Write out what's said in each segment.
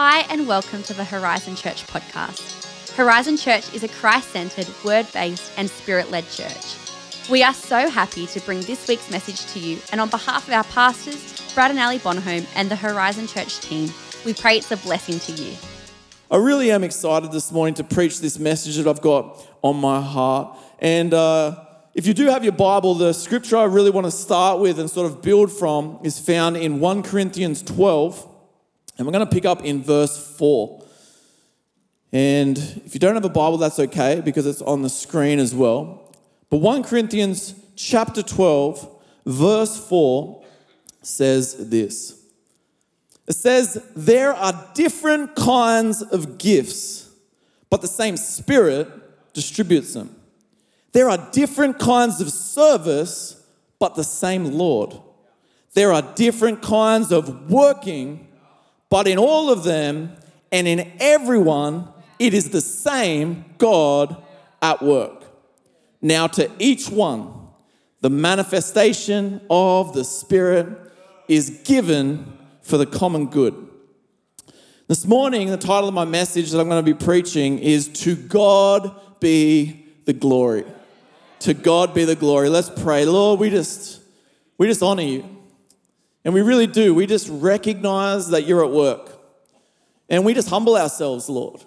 Hi, and welcome to the Horizon Church podcast. Horizon Church is a Christ centered, word based, and spirit led church. We are so happy to bring this week's message to you, and on behalf of our pastors, Brad and Ali Bonholm, and the Horizon Church team, we pray it's a blessing to you. I really am excited this morning to preach this message that I've got on my heart. And uh, if you do have your Bible, the scripture I really want to start with and sort of build from is found in 1 Corinthians 12. And we're going to pick up in verse 4. And if you don't have a Bible, that's okay because it's on the screen as well. But 1 Corinthians chapter 12, verse 4 says this. It says, There are different kinds of gifts, but the same Spirit distributes them. There are different kinds of service, but the same Lord. There are different kinds of working, but in all of them and in everyone, it is the same God at work. Now, to each one, the manifestation of the Spirit is given for the common good. This morning, the title of my message that I'm going to be preaching is To God Be the Glory. To God be the glory. Let's pray. Lord, we just we just honor you. And we really do. We just recognize that you're at work. And we just humble ourselves, Lord.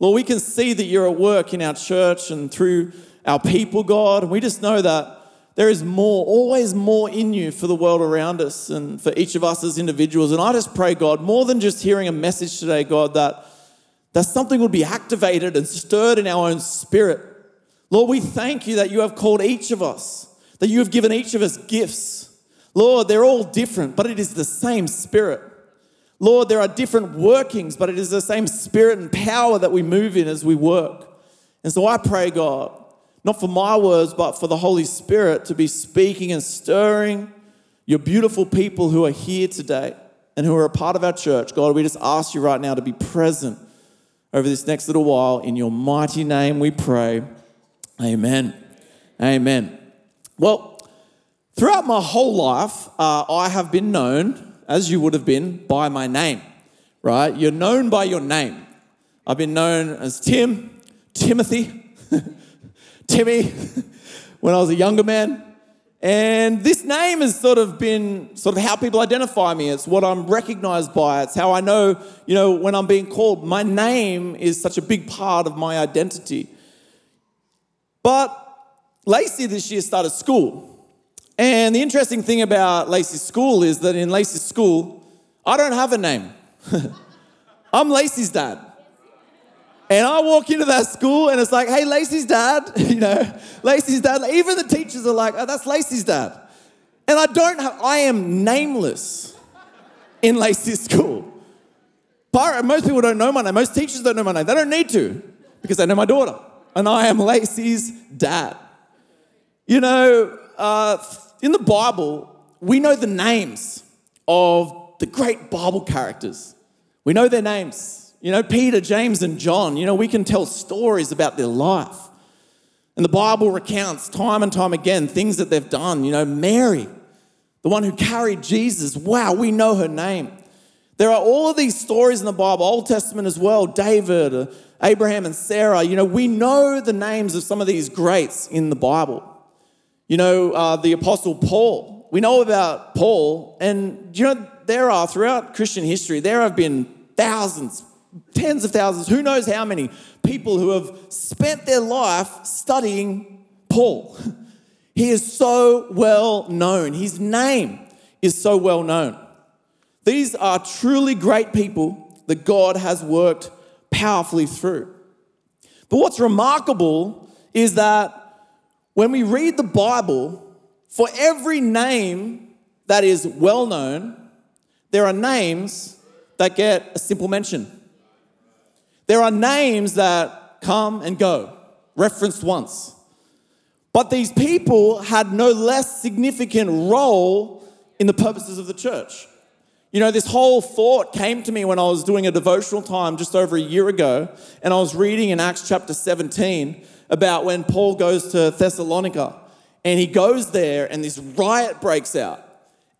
Lord, we can see that you're at work in our church and through our people, God. We just know that there is more, always more in you for the world around us and for each of us as individuals. And I just pray, God, more than just hearing a message today, God, that, that something would be activated and stirred in our own spirit Lord, we thank you that you have called each of us, that you have given each of us gifts. Lord, they're all different, but it is the same Spirit. Lord, there are different workings, but it is the same Spirit and power that we move in as we work. And so I pray, God, not for my words, but for the Holy Spirit to be speaking and stirring your beautiful people who are here today and who are a part of our church. God, we just ask you right now to be present over this next little while. In your mighty name we pray. Amen. Amen. Well, throughout my whole life, uh, I have been known, as you would have been, by my name, right? You're known by your name. I've been known as Tim, Timothy, Timmy, when I was a younger man. And this name has sort of been sort of how people identify me. It's what I'm recognized by. It's how I know, you know, when I'm being called. My name is such a big part of my identity. But Lacey this year started school. And the interesting thing about Lacey's school is that in Lacey's school, I don't have a name. I'm Lacey's dad. And I walk into that school and it's like, hey, Lacey's dad, you know, Lacey's dad. Even the teachers are like, oh, that's Lacey's dad. And I don't have, I am nameless in Lacey's school. Most people don't know my name. Most teachers don't know my name. They don't need to because they know my daughter and I am Lacey's dad. You know, uh, in the Bible, we know the names of the great Bible characters. We know their names. You know, Peter, James, and John, you know, we can tell stories about their life. And the Bible recounts time and time again things that they've done. You know, Mary, the one who carried Jesus, wow, we know her name. There are all of these stories in the Bible, Old Testament as well, David, uh, Abraham and Sarah. You know, we know the names of some of these greats in the Bible. You know, uh, the Apostle Paul. We know about Paul, and you know, there are throughout Christian history, there have been thousands, tens of thousands, who knows how many people who have spent their life studying Paul. He is so well known, his name is so well known. These are truly great people that God has worked powerfully through. But what's remarkable is that when we read the Bible, for every name that is well known, there are names that get a simple mention. There are names that come and go, referenced once. But these people had no less significant role in the purposes of the church. You know, this whole thought came to me when I was doing a devotional time just over a year ago, and I was reading in Acts chapter 17 about when Paul goes to Thessalonica, and he goes there, and this riot breaks out.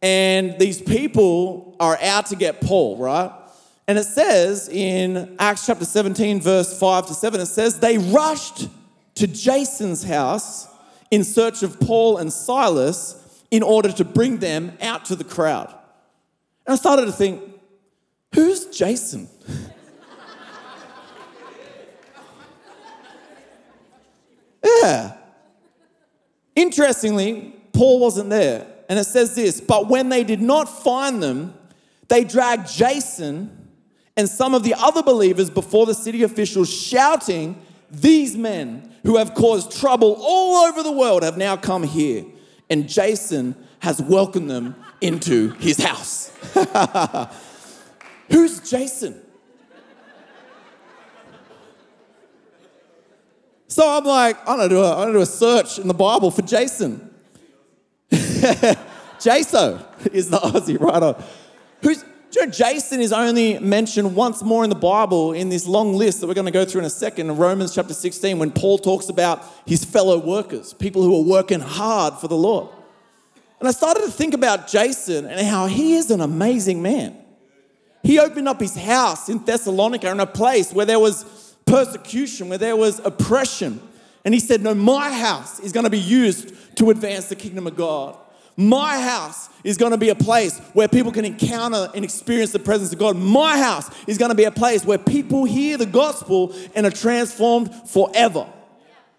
And these people are out to get Paul, right? And it says in Acts chapter 17, verse 5 to 7, it says, They rushed to Jason's house in search of Paul and Silas in order to bring them out to the crowd. And I started to think, who's Jason? yeah. Interestingly, Paul wasn't there. And it says this, but when they did not find them, they dragged Jason and some of the other believers before the city officials, shouting, These men who have caused trouble all over the world have now come here. And Jason has welcomed them into his house. Who's Jason? So I'm like, I'm gonna do a, I'm gonna do a search in the Bible for Jason. Jaso is the Aussie writer. Who's you know Jason is only mentioned once more in the Bible in this long list that we're going to go through in a second in Romans chapter 16 when Paul talks about his fellow workers, people who are working hard for the Lord. And I started to think about Jason and how he is an amazing man. He opened up his house in Thessalonica in a place where there was persecution, where there was oppression. And he said, No, my house is going to be used to advance the kingdom of God. My house is going to be a place where people can encounter and experience the presence of God. My house is going to be a place where people hear the gospel and are transformed forever.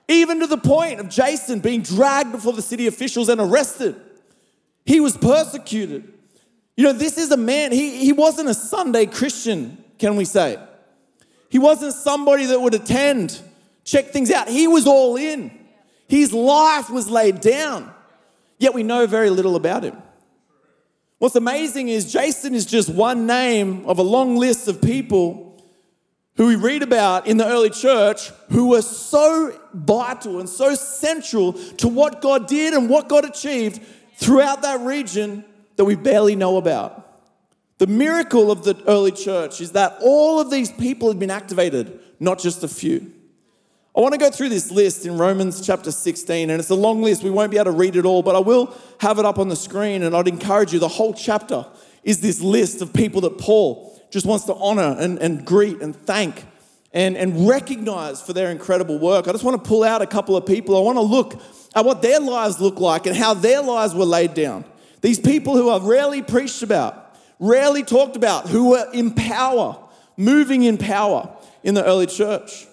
Even to the point of Jason being dragged before the city officials and arrested. He was persecuted. You know, this is a man, he, he wasn't a Sunday Christian, can we say? He wasn't somebody that would attend, check things out. He was all in. His life was laid down. Yet we know very little about him. What's amazing is Jason is just one name of a long list of people who we read about in the early church who were so vital and so central to what God did and what God achieved throughout that region that we barely know about. The miracle of the early church is that all of these people had been activated, not just a few. I want to go through this list in Romans chapter 16, and it's a long list. We won't be able to read it all, but I will have it up on the screen, and I'd encourage you. The whole chapter is this list of people that Paul just wants to honor and, and greet and thank and, and recognize for their incredible work. I just want to pull out a couple of people. I want to look at what their lives look like and how their lives were laid down. These people who are rarely preached about, rarely talked about, who were in power, moving in power in the early church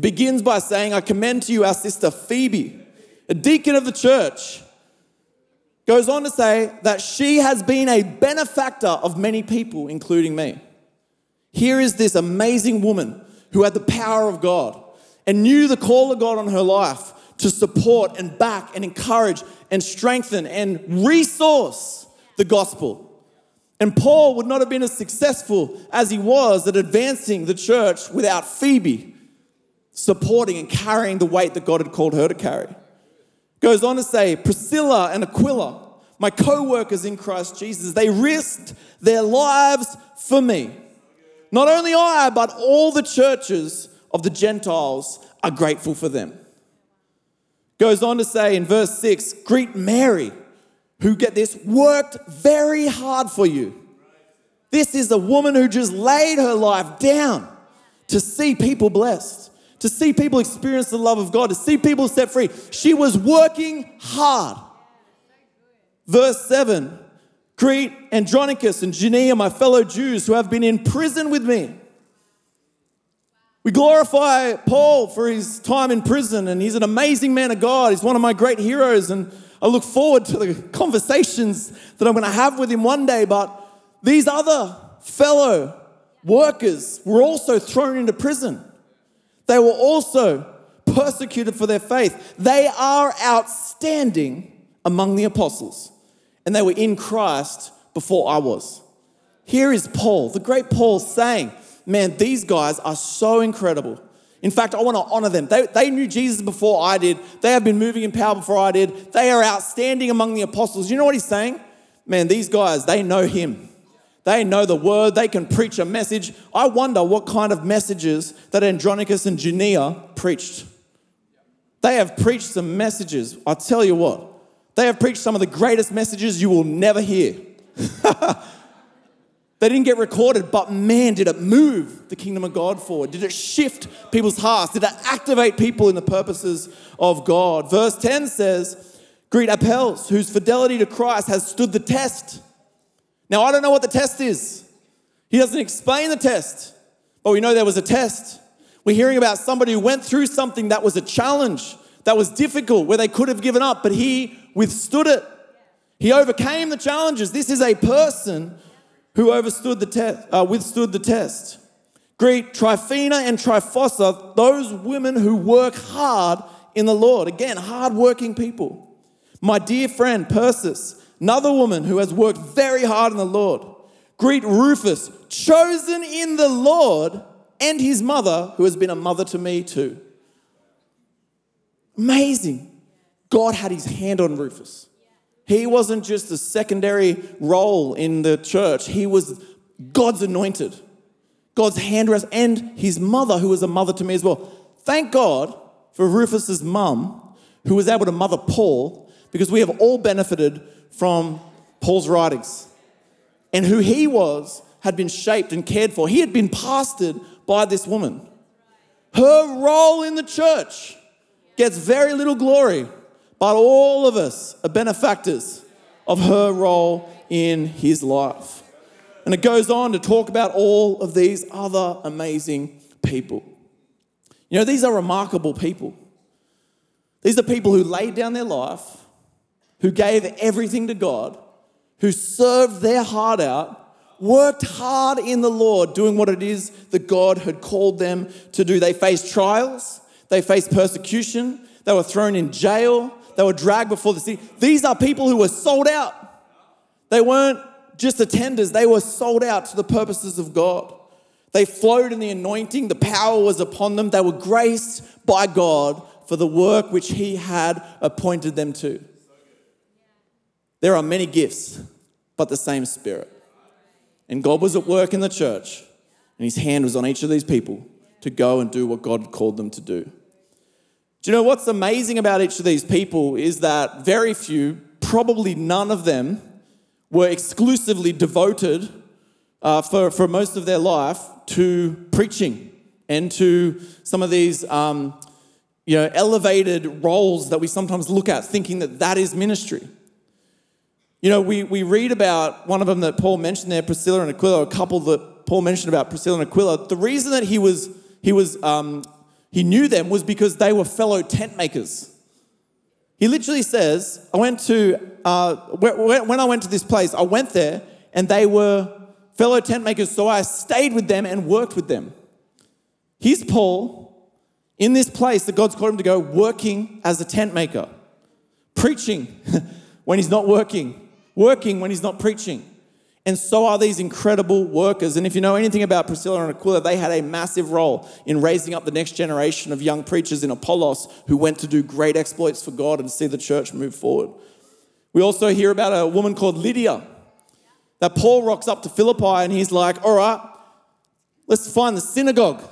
begins by saying, I commend to you our sister Phoebe, a deacon of the church. Goes on to say that she has been a benefactor of many people, including me. Here is this amazing woman who had the power of God and knew the call of God on her life to support and back and encourage and strengthen and resource the gospel. And Paul would not have been as successful as he was at advancing the church without Phoebe supporting and carrying the weight that God had called her to carry. Goes on to say, Priscilla and Aquila, my co workers in Christ Jesus, they risked their lives for me. Not only I, but all the churches of the Gentiles are grateful for them. Goes on to say in verse 6 greet Mary, who get this, worked very hard for you. This is a woman who just laid her life down to see people blessed to see people experience the love of God, to see people set free. She was working hard. Verse 7 Greet Andronicus and Junia, my fellow Jews who have been in prison with me. We glorify Paul for his time in prison, and he's an amazing man of God. He's one of my great heroes, and I look forward to the conversations that I'm going to have with him one day. But these other fellow workers were also thrown into prison. They were also persecuted for their faith. They are outstanding among the apostles, and they were in Christ before I was. Here is Paul, the great Paul, saying, Man, these guys are so incredible. In fact, I want to honor them. They, they knew Jesus before I did. They have been moving in power before I did. They are outstanding among the apostles. You know what he's saying? Man, these guys, they know him. They know the word, they can preach a message. I wonder what kind of messages that Andronicus and Junia preached. They have preached some messages. I tell you what, they have preached some of the greatest messages you will never hear. They didn't get recorded, but man, did it move the kingdom of God forward? Did it shift people's hearts? Did it activate people in the purposes of God? Verse 10 says, Greet Apelles, whose fidelity to Christ has stood the test. Now, I don't know what the test is. He doesn't explain the test, but we know there was a test. We're hearing about somebody who went through something that was a challenge, that was difficult, where they could have given up, but he withstood it. He overcame the challenges. This is a person who overstood the test, uh, withstood the test. Greet Tryphena and Tryphosa, those women who work hard in the Lord. Again, hard-working people. My dear friend Persis, another woman who has worked very hard in the Lord. Greet Rufus, chosen in the Lord, and his mother, who has been a mother to me too. Amazing. God had his hand on Rufus. He wasn't just a secondary role in the church, he was God's anointed, God's handrest, and his mother, who was a mother to me as well. Thank God for Rufus's mum, who was able to mother Paul, because we have all benefited from Paul's writings. And who he was had been shaped and cared for. He had been pastored by this woman. Her role in the church gets very little glory, but all of us are benefactors of her role in his life. And it goes on to talk about all of these other amazing people. You know, these are remarkable people. These are people who laid down their life, who gave everything to God, who served their heart out, worked hard in the Lord, doing what it is that God had called them to do. They faced trials, they faced persecution, they were thrown in jail, they were dragged before the city. These are people who were sold out. They weren't just attenders, they were sold out to the purposes of God. They flowed in the anointing, the power was upon them. They were graced by God for the work which He had appointed them to. There are many gifts, but the same Spirit. And God was at work in the church, and His hand was on each of these people to go and do what God called them to do. Do you know what's amazing about each of these people is that very few, probably none of them, were exclusively devoted uh, for, for most of their life to preaching and to some of these um, you know, elevated roles that we sometimes look at thinking that that is ministry. You know, we, we read about one of them that Paul mentioned there, Priscilla and Aquila, a couple that Paul mentioned about Priscilla and Aquila. The reason that he was, he was, um, he knew them was because they were fellow tent makers. He literally says, I went to, uh, when I went to this place, I went there and they were fellow tent makers, so I stayed with them and worked with them. Here's Paul in this place that God's called him to go, working as a tent maker, preaching when he's not working, working when he's not preaching. And so are these incredible workers. And if you know anything about Priscilla and Aquila, they had a massive role in raising up the next generation of young preachers in Apollos who went to do great exploits for God and see the church move forward. We also hear about a woman called Lydia that Paul rocks up to Philippi and he's like, all right, let's find the synagogue.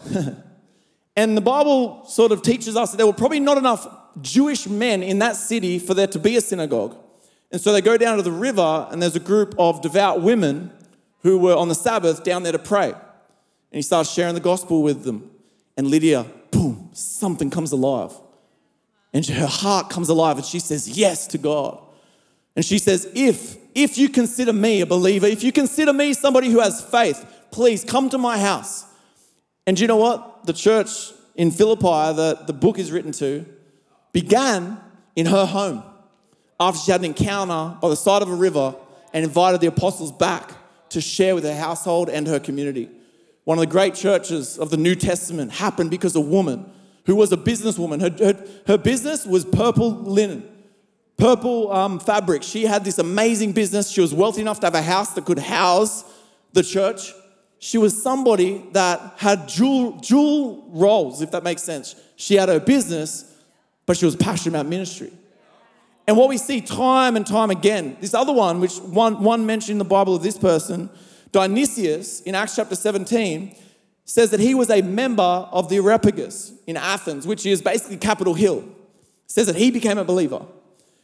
and the Bible sort of teaches us that there were probably not enough Jewish men in that city for there to be a synagogue. And so they go down to the river, and there's a group of devout women who were on the Sabbath down there to pray. And he starts sharing the gospel with them. And Lydia, boom, something comes alive. And her heart comes alive, and she says yes to God. And she says, if, if you consider me a believer, if you consider me somebody who has faith, please come to my house. And you know what? The church in Philippi that the book is written to began in her home after she had an encounter by the side of a river and invited the apostles back to share with her household and her community. One of the great churches of the New Testament happened because a woman who was a businesswoman, her, her, her business was purple linen, purple um, fabric. She had this amazing business. She was wealthy enough to have a house that could house the church. She was somebody that had dual, dual roles, if that makes sense. She had her business, but she was passionate about ministry. And what we see time and time again, this other one, which one, one mentioned in the Bible of this person, Dionysius, in Acts chapter 17, says that he was a member of the Areopagus in Athens, which is basically Capitol Hill. Says that he became a believer.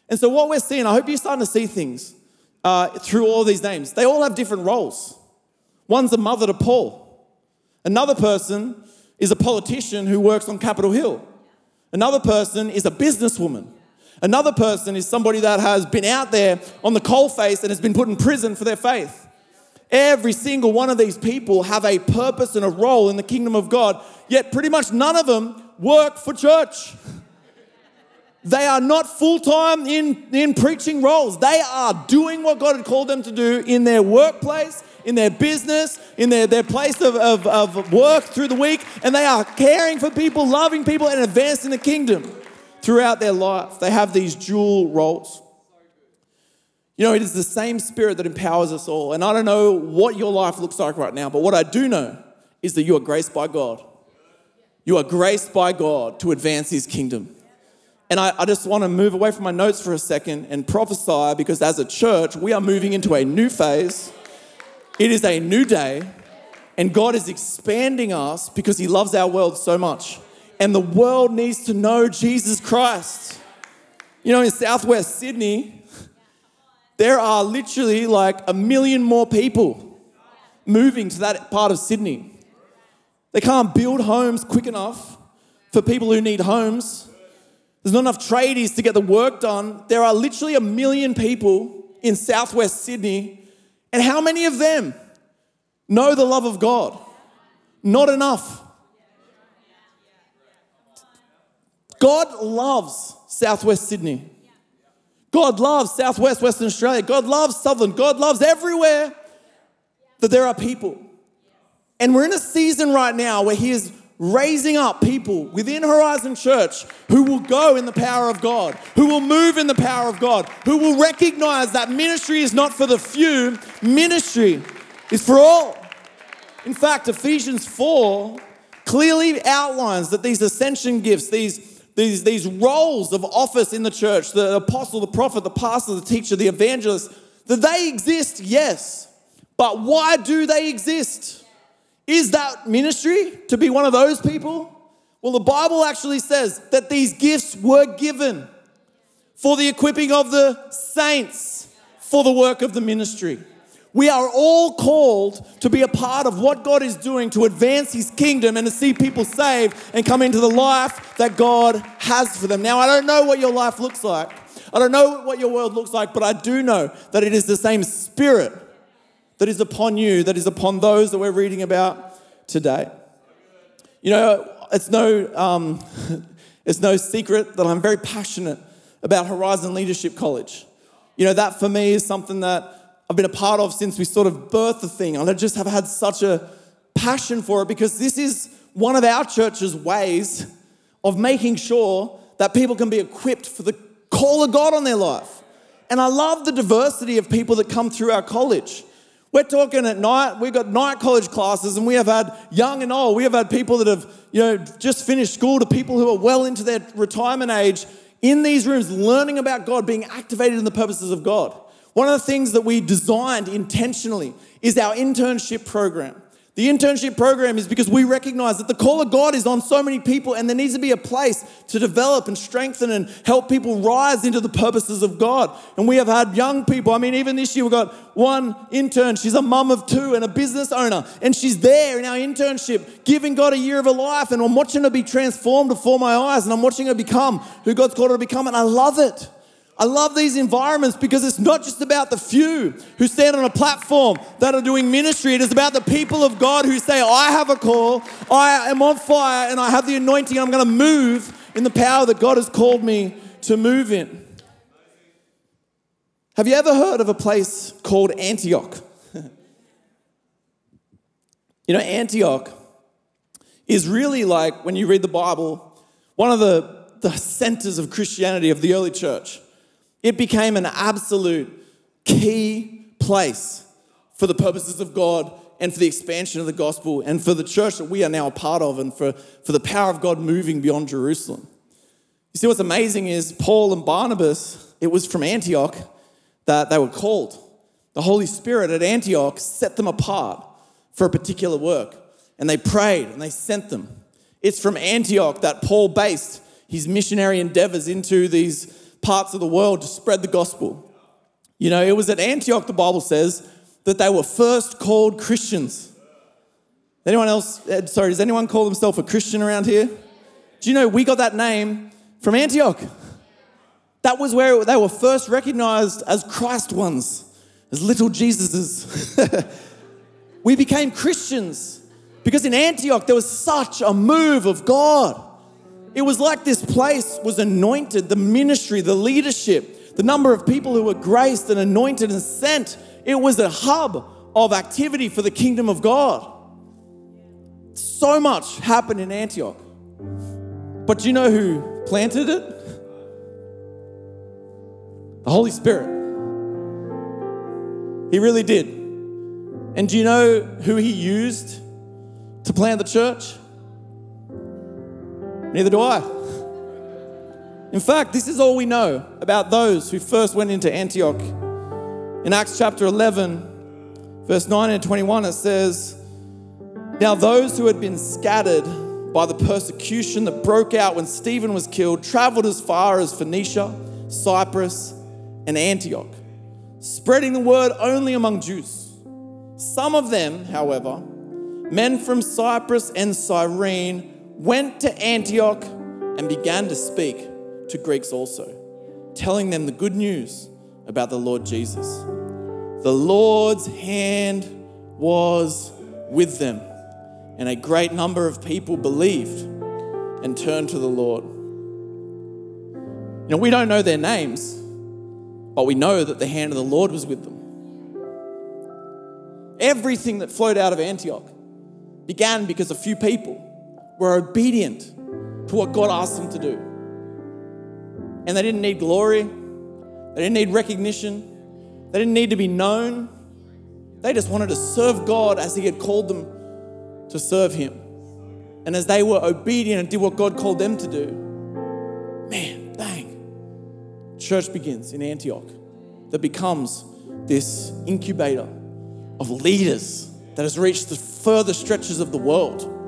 And so what we're seeing, I hope you're starting to see things uh, through all these names. They all have different roles. One's a mother to Paul. Another person is a politician who works on Capitol Hill. Another person is a businesswoman. Another person is somebody that has been out there on the coal face and has been put in prison for their faith. Every single one of these people have a purpose and a role in the kingdom of God, yet pretty much none of them work for church. They are not full time in, in preaching roles. They are doing what God had called them to do in their workplace, in their business, in their, their place of, of, of work through the week, and they are caring for people, loving people, and advancing the kingdom throughout their life. They have these dual roles. You know, it is the same spirit that empowers us all. And I don't know what your life looks like right now, but what I do know is that you are graced by God. You are graced by God to advance His kingdom. And I, I, just want to move away from my notes for a second and prophesy because as a church, we are moving into a new phase. It is a new day, and God is expanding us because He loves our world so much. And the world needs to know Jesus Christ. You know, in Southwest Sydney, there are literally like a million more people moving to that part of Sydney. They can't build homes quick enough for people who need homes. There's not enough tradies to get the work done. There are literally a million people in southwest Sydney. And how many of them know the love of God? Not enough. God loves southwest Sydney. God loves southwest Western Australia. God loves Southern. God loves everywhere that there are people. And we're in a season right now where He is raising up people within Horizon Church who will go in the power of God, who will move in the power of God, who will recognize that ministry is not for the few, ministry is for all. In fact, Ephesians 4 clearly outlines that these ascension gifts, these, these, these roles of office in the church, the apostle, the prophet, the pastor, the teacher, the evangelist, that they exist, yes. But why do they exist? Is that ministry to be one of those people? Well, the Bible actually says that these gifts were given for the equipping of the saints for the work of the ministry. We are all called to be a part of what God is doing to advance His kingdom and to see people saved and come into the life that God has for them. Now, I don't know what your life looks like. I don't know what your world looks like, but I do know that it is the same spirit that is upon you, that is upon those that we're reading about today. You know, it's no, um, it's no secret that I'm very passionate about Horizon Leadership College. You know, that for me is something that I've been a part of since we sort of birthed the thing. And I just have had such a passion for it because this is one of our church's ways of making sure that people can be equipped for the call of God on their life. And I love the diversity of people that come through our college. We're talking at night, we've got night college classes, and we have had young and old. We have had people that have, you know, just finished school to people who are well into their retirement age in these rooms learning about God, being activated in the purposes of God. One of the things that we designed intentionally is our internship program. The internship program is because we recognize that the call of God is on so many people, and there needs to be a place to develop and strengthen and help people rise into the purposes of God. And we have had young people. I mean, even this year, we've got one intern. She's a mum of two and a business owner, and she's there in our internship, giving God a year of her life. And I'm watching her be transformed before my eyes, and I'm watching her become who God's called her to become, and I love it. I love these environments because it's not just about the few who stand on a platform that are doing ministry. It is about the people of God who say, I have a call, I am on fire, and I have the anointing. I'm going to move in the power that God has called me to move in. Have you ever heard of a place called Antioch? you know, Antioch is really like, when you read the Bible, one of the, the centers of Christianity of the early church. It became an absolute key place for the purposes of God and for the expansion of the gospel and for the church that we are now a part of and for, for the power of God moving beyond Jerusalem. You see, what's amazing is Paul and Barnabas, it was from Antioch that they were called. The Holy Spirit at Antioch set them apart for a particular work. And they prayed and they sent them. It's from Antioch that Paul based his missionary endeavors into these parts of the world to spread the gospel. You know, it was at Antioch, the Bible says, that they were first called Christians. Anyone else, eh, sorry, does anyone call themselves a Christian around here? Do you know we got that name from Antioch? That was where they were first recognized as Christ ones, as little Jesuses. we became Christians because in Antioch there was such a move of God. It was like this place was anointed, the ministry, the leadership, the number of people who were graced and anointed and sent. It was a hub of activity for the kingdom of God. So much happened in Antioch. But do you know who planted it? The Holy Spirit. He really did. And do you know who he used to plant the church? Neither do I. In fact, this is all we know about those who first went into Antioch. In Acts chapter 11, verse 9 and 21, it says, Now those who had been scattered by the persecution that broke out when Stephen was killed traveled as far as Phoenicia, Cyprus, and Antioch, spreading the word only among Jews. Some of them, however, men from Cyprus and Cyrene, went to Antioch and began to speak to Greeks also, telling them the good news about the Lord Jesus. The Lord's hand was with them, and a great number of people believed and turned to the Lord. You know, we don't know their names, but we know that the hand of the Lord was with them. Everything that flowed out of Antioch began because a few people were obedient to what God asked them to do. And they didn't need glory, they didn't need recognition, they didn't need to be known. They just wanted to serve God as He had called them to serve Him. And as they were obedient and did what God called them to do, man, bang, church begins in Antioch that becomes this incubator of leaders that has reached the further stretches of the world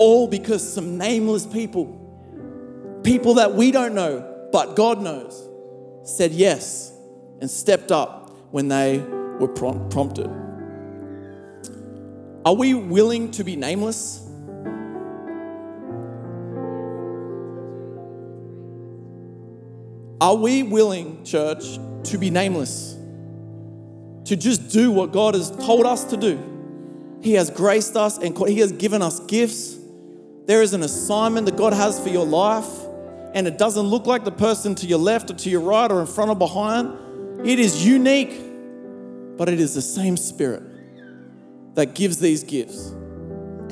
all because some nameless people, people that we don't know, but God knows, said yes and stepped up when they were prompted. Are we willing to be nameless? Are we willing, church, to be nameless? To just do what God has told us to do? He has graced us and He has given us gifts there is an assignment that God has for your life, and it doesn't look like the person to your left or to your right or in front or behind. It is unique, but it is the same Spirit that gives these gifts.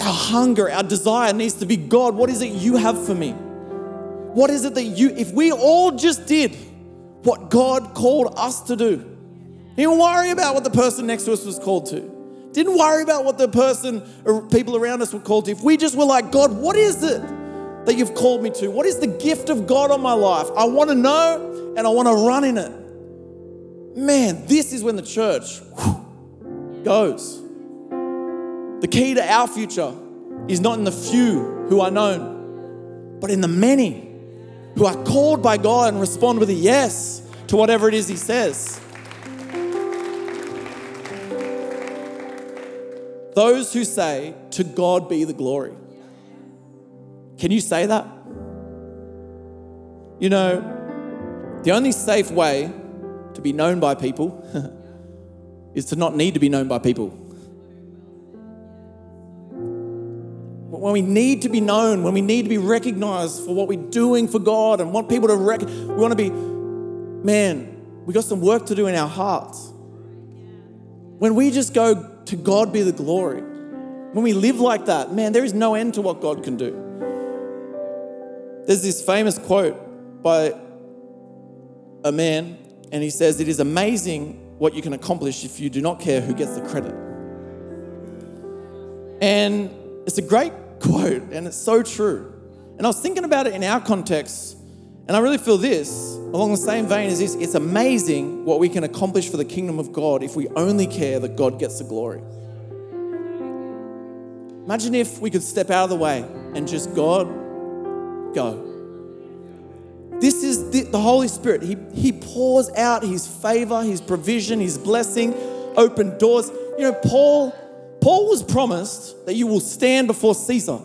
Our hunger, our desire needs to be God, what is it you have for me? What is it that you, if we all just did what God called us to do, don't worry about what the person next to us was called to. Didn't worry about what the person or people around us were called to. If we just were like, God, what is it that you've called me to? What is the gift of God on my life? I want to know and I want to run in it. Man, this is when the church goes. The key to our future is not in the few who are known, but in the many who are called by God and respond with a yes to whatever it is He says. Those who say, To God be the glory. Can you say that? You know, the only safe way to be known by people is to not need to be known by people. When we need to be known, when we need to be recognized for what we're doing for God and want people to rec- we want to be, man, we got some work to do in our hearts. When we just go to God be the glory. When we live like that, man, there is no end to what God can do. There's this famous quote by a man, and he says, It is amazing what you can accomplish if you do not care who gets the credit. And it's a great quote, and it's so true. And I was thinking about it in our context, and I really feel this along the same vein as this it's amazing what we can accomplish for the kingdom of God if we only care that God gets the glory. Imagine if we could step out of the way and just, God, go. This is the, the Holy Spirit. He, he pours out His favor, His provision, His blessing open doors. You know, Paul, Paul was promised that you will stand before Caesar.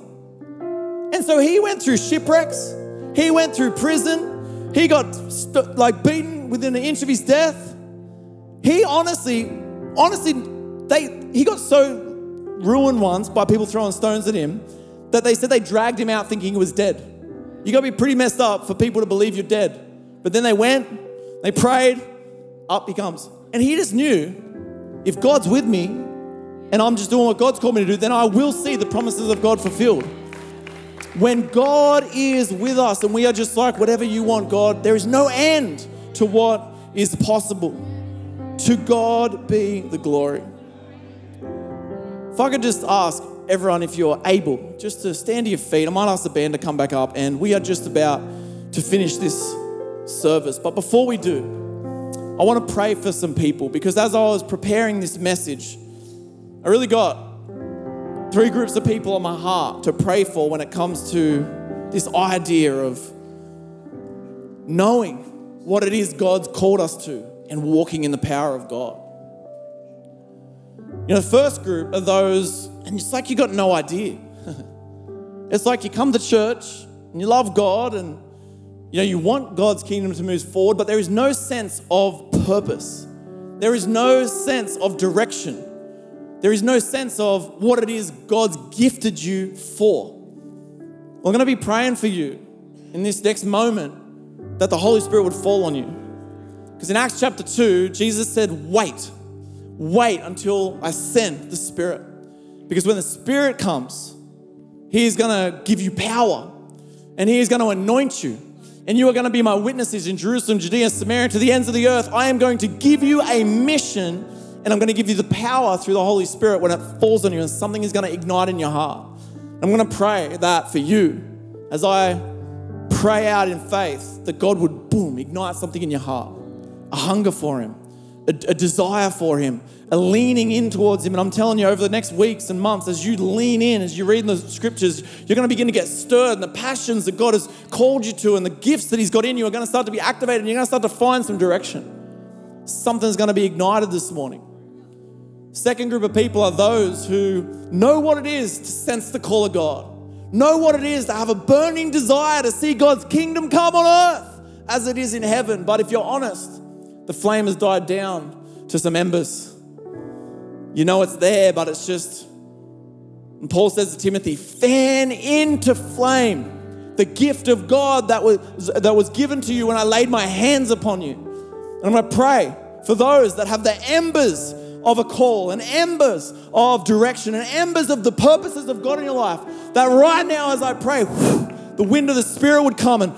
And so he went through shipwrecks, he went through prison, he got st- like beaten within an inch of his death. He honestly, honestly, they he got so ruined once by people throwing stones at him that they said they dragged him out thinking he was dead. You gotta be pretty messed up for people to believe you're dead. But then they went, they prayed, up he comes. And he just knew if God's with me and I'm just doing what God's called me to do, then I will see the promises of God fulfilled. When God is with us and we are just like, whatever you want, God, there is no end to what is possible. To God be the glory. If I could just ask everyone if you're able just to stand to your feet, I might ask the band to come back up, and we are just about to finish this service. But before we do, I want to pray for some people because as I was preparing this message, I really got three groups of people on my heart to pray for when it comes to this idea of knowing what it is God's called us to and walking in the power of God. You know, the first group are those, and it's like you got no idea. it's like you come to church and you love God and you know you want God's kingdom to move forward, but there is no sense of purpose. There is no sense of direction. There is no sense of what it is God's gifted you for. I'm going to be praying for you in this next moment that the Holy Spirit would fall on you. Because in Acts chapter 2, Jesus said, Wait wait until I send the Spirit. Because when the Spirit comes, He is going to give you power and He is going to anoint you. And you are going to be my witnesses in Jerusalem, Judea, Samaria, to the ends of the earth. I am going to give you a mission and I'm going to give you the power through the Holy Spirit when it falls on you and something is going to ignite in your heart. I'm going to pray that for you as I pray out in faith that God would, boom, ignite something in your heart a hunger for Him, a, a desire for Him, a leaning in towards Him. And I'm telling you, over the next weeks and months, as you lean in, as you read the scriptures, you're going to begin to get stirred, and the passions that God has called you to and the gifts that He's got in you are going to start to be activated, and you're going to start to find some direction. Something's going to be ignited this morning. Second group of people are those who know what it is to sense the call of God, know what it is to have a burning desire to see God's kingdom come on earth as it is in heaven. But if you're honest, the flame has died down to some embers. You know it's there, but it's just. And Paul says to Timothy, fan into flame the gift of God that was, that was given to you when I laid my hands upon you. And I'm going to pray for those that have the embers of a call and embers of direction and embers of the purposes of God in your life. That right now, as I pray, the wind of the Spirit would come and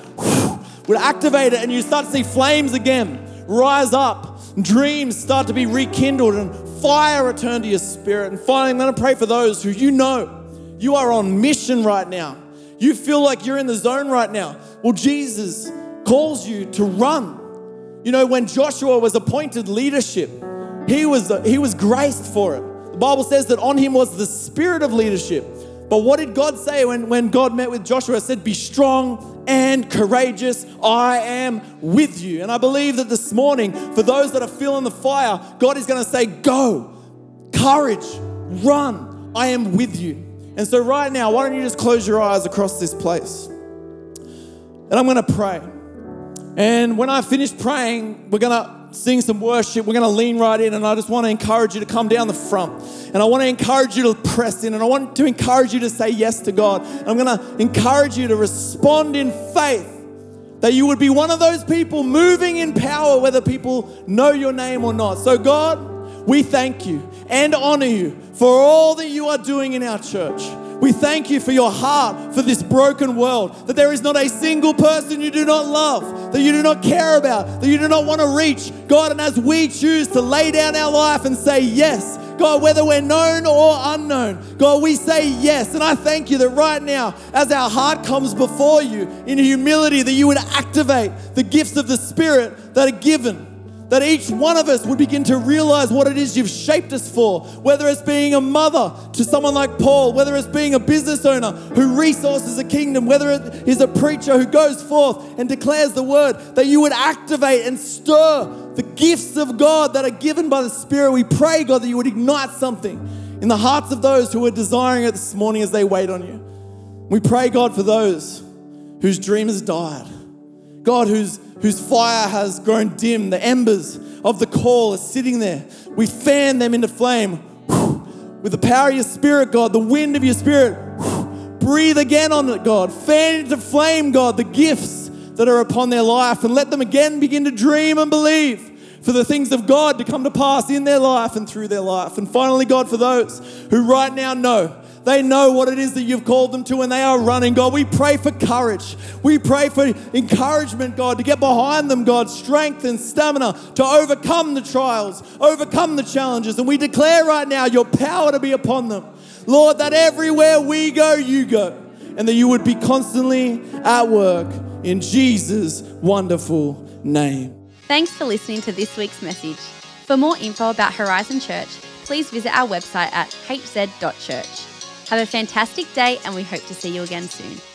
would activate it, and you start to see flames again rise up, dreams start to be rekindled, and fire return to your spirit. And finally, I'm going to pray for those who you know you are on mission right now. You feel like you're in the zone right now. Well, Jesus calls you to run. You know, when Joshua was appointed leadership, he was, he was graced for it. The Bible says that on him was the spirit of leadership. But what did God say when, when God met with Joshua? It said, Be strong and courageous. I am with you. And I believe that this morning, for those that are feeling the fire, God is going to say, Go, courage, run. I am with you. And so, right now, why don't you just close your eyes across this place? And I'm going to pray. And when I finish praying, we're going to sing some worship. We're going to lean right in, and I just want to encourage you to come down the front. And I want to encourage you to press in, and I want to encourage you to say yes to God. I'm going to encourage you to respond in faith that you would be one of those people moving in power, whether people know your name or not. So, God, we thank you and honor you for all that you are doing in our church. We thank you for your heart for this broken world, that there is not a single person you do not love, that you do not care about, that you do not want to reach. God, and as we choose to lay down our life and say yes, God, whether we're known or unknown, God, we say yes. And I thank you that right now, as our heart comes before you in humility, that you would activate the gifts of the Spirit that are given that each one of us would begin to realize what it is you've shaped us for, whether it's being a mother to someone like Paul, whether it's being a business owner who resources a kingdom, whether it is a preacher who goes forth and declares the word, that you would activate and stir the gifts of God that are given by the Spirit. We pray, God, that you would ignite something in the hearts of those who are desiring it this morning as they wait on you. We pray, God, for those whose dream has died. God, whose, whose fire has grown dim, the embers of the call are sitting there. We fan them into flame with the power of your spirit, God, the wind of your spirit. Breathe again on it, God. Fan into flame, God, the gifts that are upon their life and let them again begin to dream and believe for the things of God to come to pass in their life and through their life. And finally, God, for those who right now know they know what it is that you've called them to and they are running, God. We pray for courage. We pray for encouragement, God, to get behind them, God, strength and stamina to overcome the trials, overcome the challenges. And we declare right now your power to be upon them. Lord, that everywhere we go, you go. And that you would be constantly at work in Jesus' wonderful name. Thanks for listening to this week's message. For more info about Horizon Church, please visit our website at hz.church. Have a fantastic day, and we hope to see you again soon.